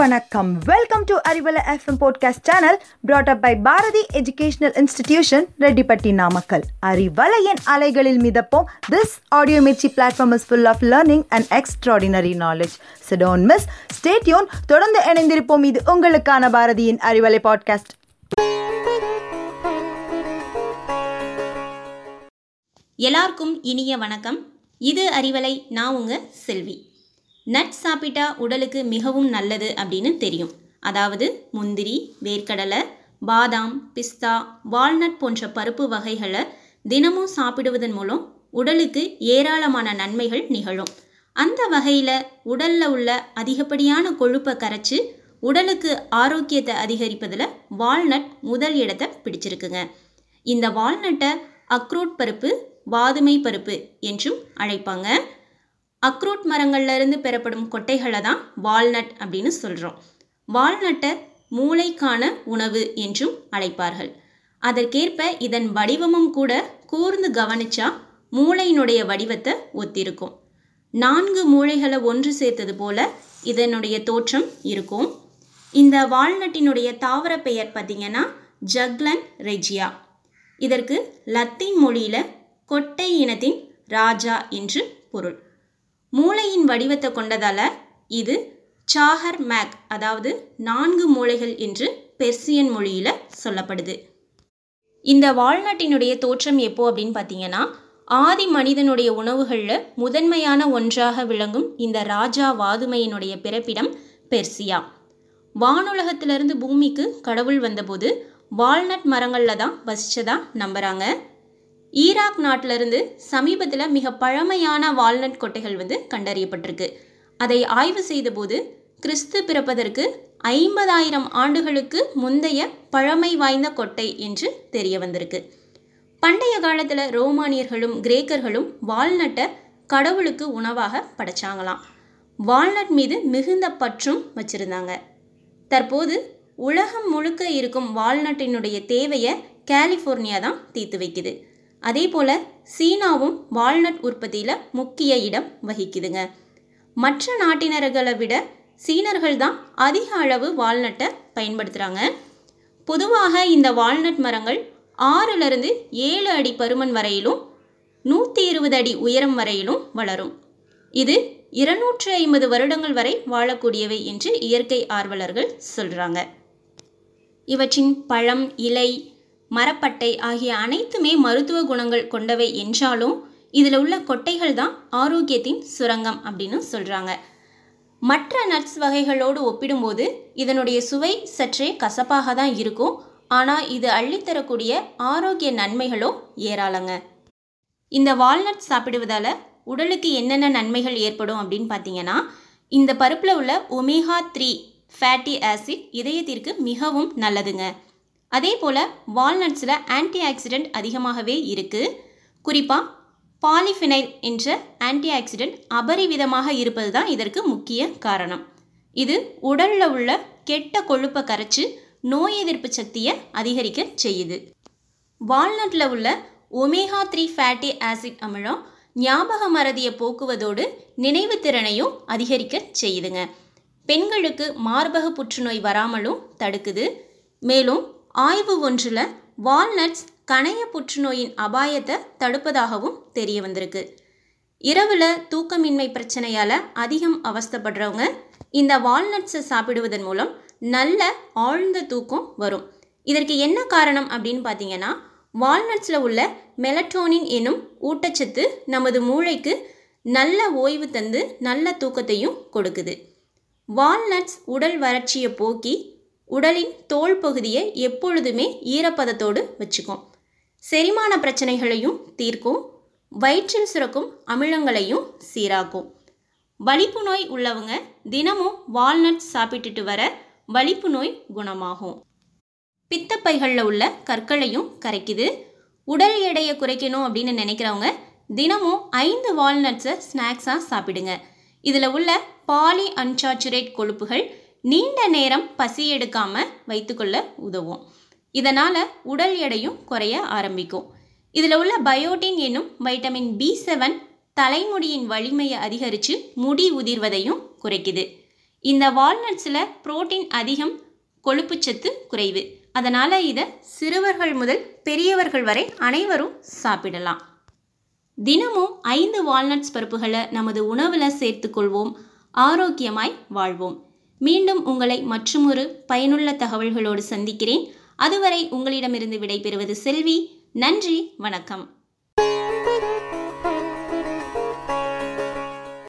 வணக்கம். Welcome to Arivalai FM podcast channel brought up by Bharathi educational institution Rettipatti Namakkal அறிவலையின் அலைகளில் மிதப்போம். This audio Mirchi platform is full of learning and extraordinary knowledge so don't miss stay tuned தொடர்ந்து இணைந்திருப்போம். இது உங்களுக்கான பாரதியின் Arivalai podcast எல்லாருக்கும் இனிய வணக்கம். இது அறிவலை நான் உங்க செல்வி. நட் சாப்பிட்டா உடலுக்கு மிகவும் நல்லது அப்படின்னு தெரியும். அதாவது முந்திரி வேர்க்கடலை பாதாம் பிஸ்தா வால்நட் போன்ற பருப்பு வகைகளை தினமும் சாப்பிடுவதன் மூலம் உடலுக்கு ஏராளமான நன்மைகள் நிகழும். அந்த வகையில் உடலில் உள்ள அதிகப்படியான கொழுப்பை கரைச்சி உடலுக்கு ஆரோக்கியத்தை அதிகரிப்பதில் வால்நட் முதல் இடத்தை பிடிச்சிருக்குங்க. இந்த வால்நட்டை அக்ரோட் பருப்பு வாதுமை பருப்பு என்றும் அழைப்பாங்க. அக்ரூட் மரங்கள்லேருந்து பெறப்படும் கொட்டைகளை தான் வால்நட் அப்படின்னு சொல்கிறோம் வால்நட்டை மூளைக்கான உணவு என்றும் அழைப்பார்கள். அதற்கேற்ப இதன் வடிவமும் கூட கூர்ந்து கவனிச்சா மூளையினுடைய வடிவத்தை ஒத்திருக்கும். நான்கு மூளைகளை ஒன்று சேர்த்தது போல இதனுடைய தோற்றம் இருக்கும். இந்த வால்நட்டினுடைய தாவர பெயர் பார்த்திங்கன்னா ஜக்லன் ரெஜியா. இதற்கு லத்தீன் மொழியில் கொட்டை இனத்தின் ராஜா என்று பொருள். மூளையின் வடிவத்தை கொண்டதால இது சாஹர் மேக் அதாவது நான்கு மூளைகள் என்று பெர்சியன் மொழியில் சொல்லப்படுது. இந்த வால்நட்டினுடைய தோற்றம் எப்போ அப்படின்னு பார்த்தீங்கன்னா ஆதி மனிதனுடைய உணவுகளில் முதன்மையான ஒன்றாக விளங்கும் இந்த ராஜா வாதுமையினுடைய பிறப்பிடம் பெர்சியா. வானுலகத்திலிருந்து பூமிக்கு கடவுள் வந்தபோது வால்நட் மரங்களில் தான் வசித்ததாக நம்புகிறாங்க ஈராக் நாட்டிலிருந்து சமீபத்தில் மிக பழமையான வால்நட் கொட்டைகள் வந்து கண்டறியப்பட்டிருக்கு. அதை ஆய்வு செய்தபோது கிறிஸ்து பிறப்பதற்கு ஐம்பதாயிரம் ஆண்டுகளுக்கு முந்தைய பழமை வாய்ந்த கொட்டை என்று தெரிய வந்திருக்கு. பண்டைய காலத்தில் ரோமானியர்களும் கிரேக்கர்களும் வால்நட்டை கடவுளுக்கு உணவாக படைச்சாங்களாம். வால்நட் மீது மிகுந்த பற்றும் வச்சிருந்தாங்க. தற்போது உலகம் முழுக்க இருக்கும் வால்நட்டினுடைய தேவையை கலிஃபோர்னியா தான் தீர்த்து வைக்குது. அதே போல் சீனாவும் வால்நட் உற்பத்தியில் முக்கிய இடம் வகிக்குதுங்க. மற்ற நாட்டினர்களை விட சீனர்கள் தான் அதிக அளவு வால்நட்டை பயன்படுத்துகிறாங்க பொதுவாக இந்த வால்நட் மரங்கள் ஆறிலிருந்து ஏழு அடி பருமன் வரையிலும் நூற்றி இருபது அடி உயரம் வரையிலும் வளரும். இது இருநூற்று ஐம்பது வருடங்கள் வரை வாழக்கூடியவை என்று இயற்கை ஆர்வலர்கள் சொல்கிறாங்க இவற்றின் பழம் இலை மரப்பட்டை ஆகிய அனைத்துமே மருத்துவ குணங்கள் கொண்டவை என்றாலும் இதில் உள்ள கொட்டைகள் தான் ஆரோக்கியத்தின் சுரங்கம் அப்படின்னு சொல்கிறாங்க மற்ற நட்ஸ் வகைகளோடு ஒப்பிடும்போது இதனுடைய சுவை சற்றே கசப்பாக தான் இருக்கும். ஆனால் இது அள்ளித்தரக்கூடிய ஆரோக்கிய நன்மைகளோ ஏராளங்க. இந்த வால்நட் சாப்பிடுவதால் உடலுக்கு என்னென்ன நன்மைகள் ஏற்படும் அப்படின்னு பார்த்தீங்கன்னா இந்த பருப்பில் உள்ள ஒமேகா த்ரீ ஃபேட்டி ஆசிட் இதயத்திற்கு மிகவும் நல்லதுங்க. அதே போல் வால்நட்ஸில் ஆன்டி ஆக்சிடெண்ட் அதிகமாகவே இருக்குது குறிப்பாக பாலிஃபினைல் என்ற ஆன்டி ஆக்சிடென்ட் அபரிவிதமாக இருப்பது தான் இதற்கு முக்கிய காரணம். இது உடலில் உள்ள கெட்ட கொழுப்பை கரைச்சி நோய் எதிர்ப்பு சக்தியை அதிகரிக்க செய்யுது. வால்நட்டில் உள்ள ஒமேகா த்ரீ ஃபேட்டி ஆசிட் அமிலம் ஞாபக மறதியை போக்குவதோடு நினைவு திறனையும் அதிகரிக்க செய்யுதுங்க. பெண்களுக்கு மார்பக புற்றுநோய் வராமலும் தடுக்குது. மேலும் ஆய்வு ஒன்றில் வால்நட்ஸ் கணைய புற்றுநோயின் அபாயத்தை தடுப்பதாகவும் தெரிய வந்திருக்கு. இரவில் தூக்கமின்மை பிரச்சனையால் அதிகம் அவஸ்தப்படுறவங்க இந்த வால்நட்ஸை சாப்பிடுவதன் மூலம் நல்ல ஆழ்ந்த தூக்கம் வரும். இதற்கு என்ன காரணம் அப்படின்னு பார்த்தீங்கன்னா வால்நட்ஸில் உள்ள மெலட்டோனின் எனும் ஊட்டச்சத்து நமது மூளைக்கு நல்ல ஓய்வு தந்து நல்ல தூக்கத்தையும் கொடுக்குது. வால்நட்ஸ் உடல் வறட்சியை போக்கி உடலின் தோல் பகுதியை எப்பொழுதுமே ஈரப்பதத்தோடு வச்சுக்கும் செரிமான பிரச்சனைகளையும் தீர்க்கும். வயிற்றில் சுரக்கும் அமிலங்களையும் சீராக்கும். வலிப்பு நோய் உள்ளவங்க தினமும் வால்நட் சாப்பிட்டுட்டு வர வலிப்பு நோய் குணமாகும். பித்தப்பைகளில் உள்ள கற்களையும் கரைக்குது. உடல் எடையை குறைக்கணும் அப்படின்னு நினைக்கிறவங்க தினமும் ஐந்து வால்நட்ஸை ஸ்நாக்ஸாக சாப்பிடுங்க. இதில் உள்ள பாலி அன்சாச்சுரேட் கொழுப்புகள் நீண்ட நேரம் பசி எடுக்காமல் வைத்துக்கொள்ள உதவும். இதனால் உடல் எடையும் குறைய ஆரம்பிக்கும். இதில் உள்ள பயோட்டின் என்னும் வைட்டமின் பி செவன் தலைமுடியின் வலிமையை அதிகரித்து முடி உதிர்வதையும் குறைக்குது. இந்த வால்நட்ஸில் புரோட்டீன் அதிகம் கொழுப்புச்சத்து குறைவு. அதனால் இதை சிறுவர்கள் முதல் பெரியவர்கள் வரை அனைவரும் சாப்பிடலாம். தினமும் ஐந்து வால்நட்ஸ் பருப்புகளை நமது உணவில் சேர்த்துக்கொள்வோம். ஆரோக்கியமாய் வாழ்வோம். மீண்டும் உங்களை மற்றுமொரு பயனுள்ள தகவல்களோடு சந்திக்கிறேன். அதுவரை உங்களிடமிருந்து விடைபெறுவது செல்வி. நன்றி வணக்கம்.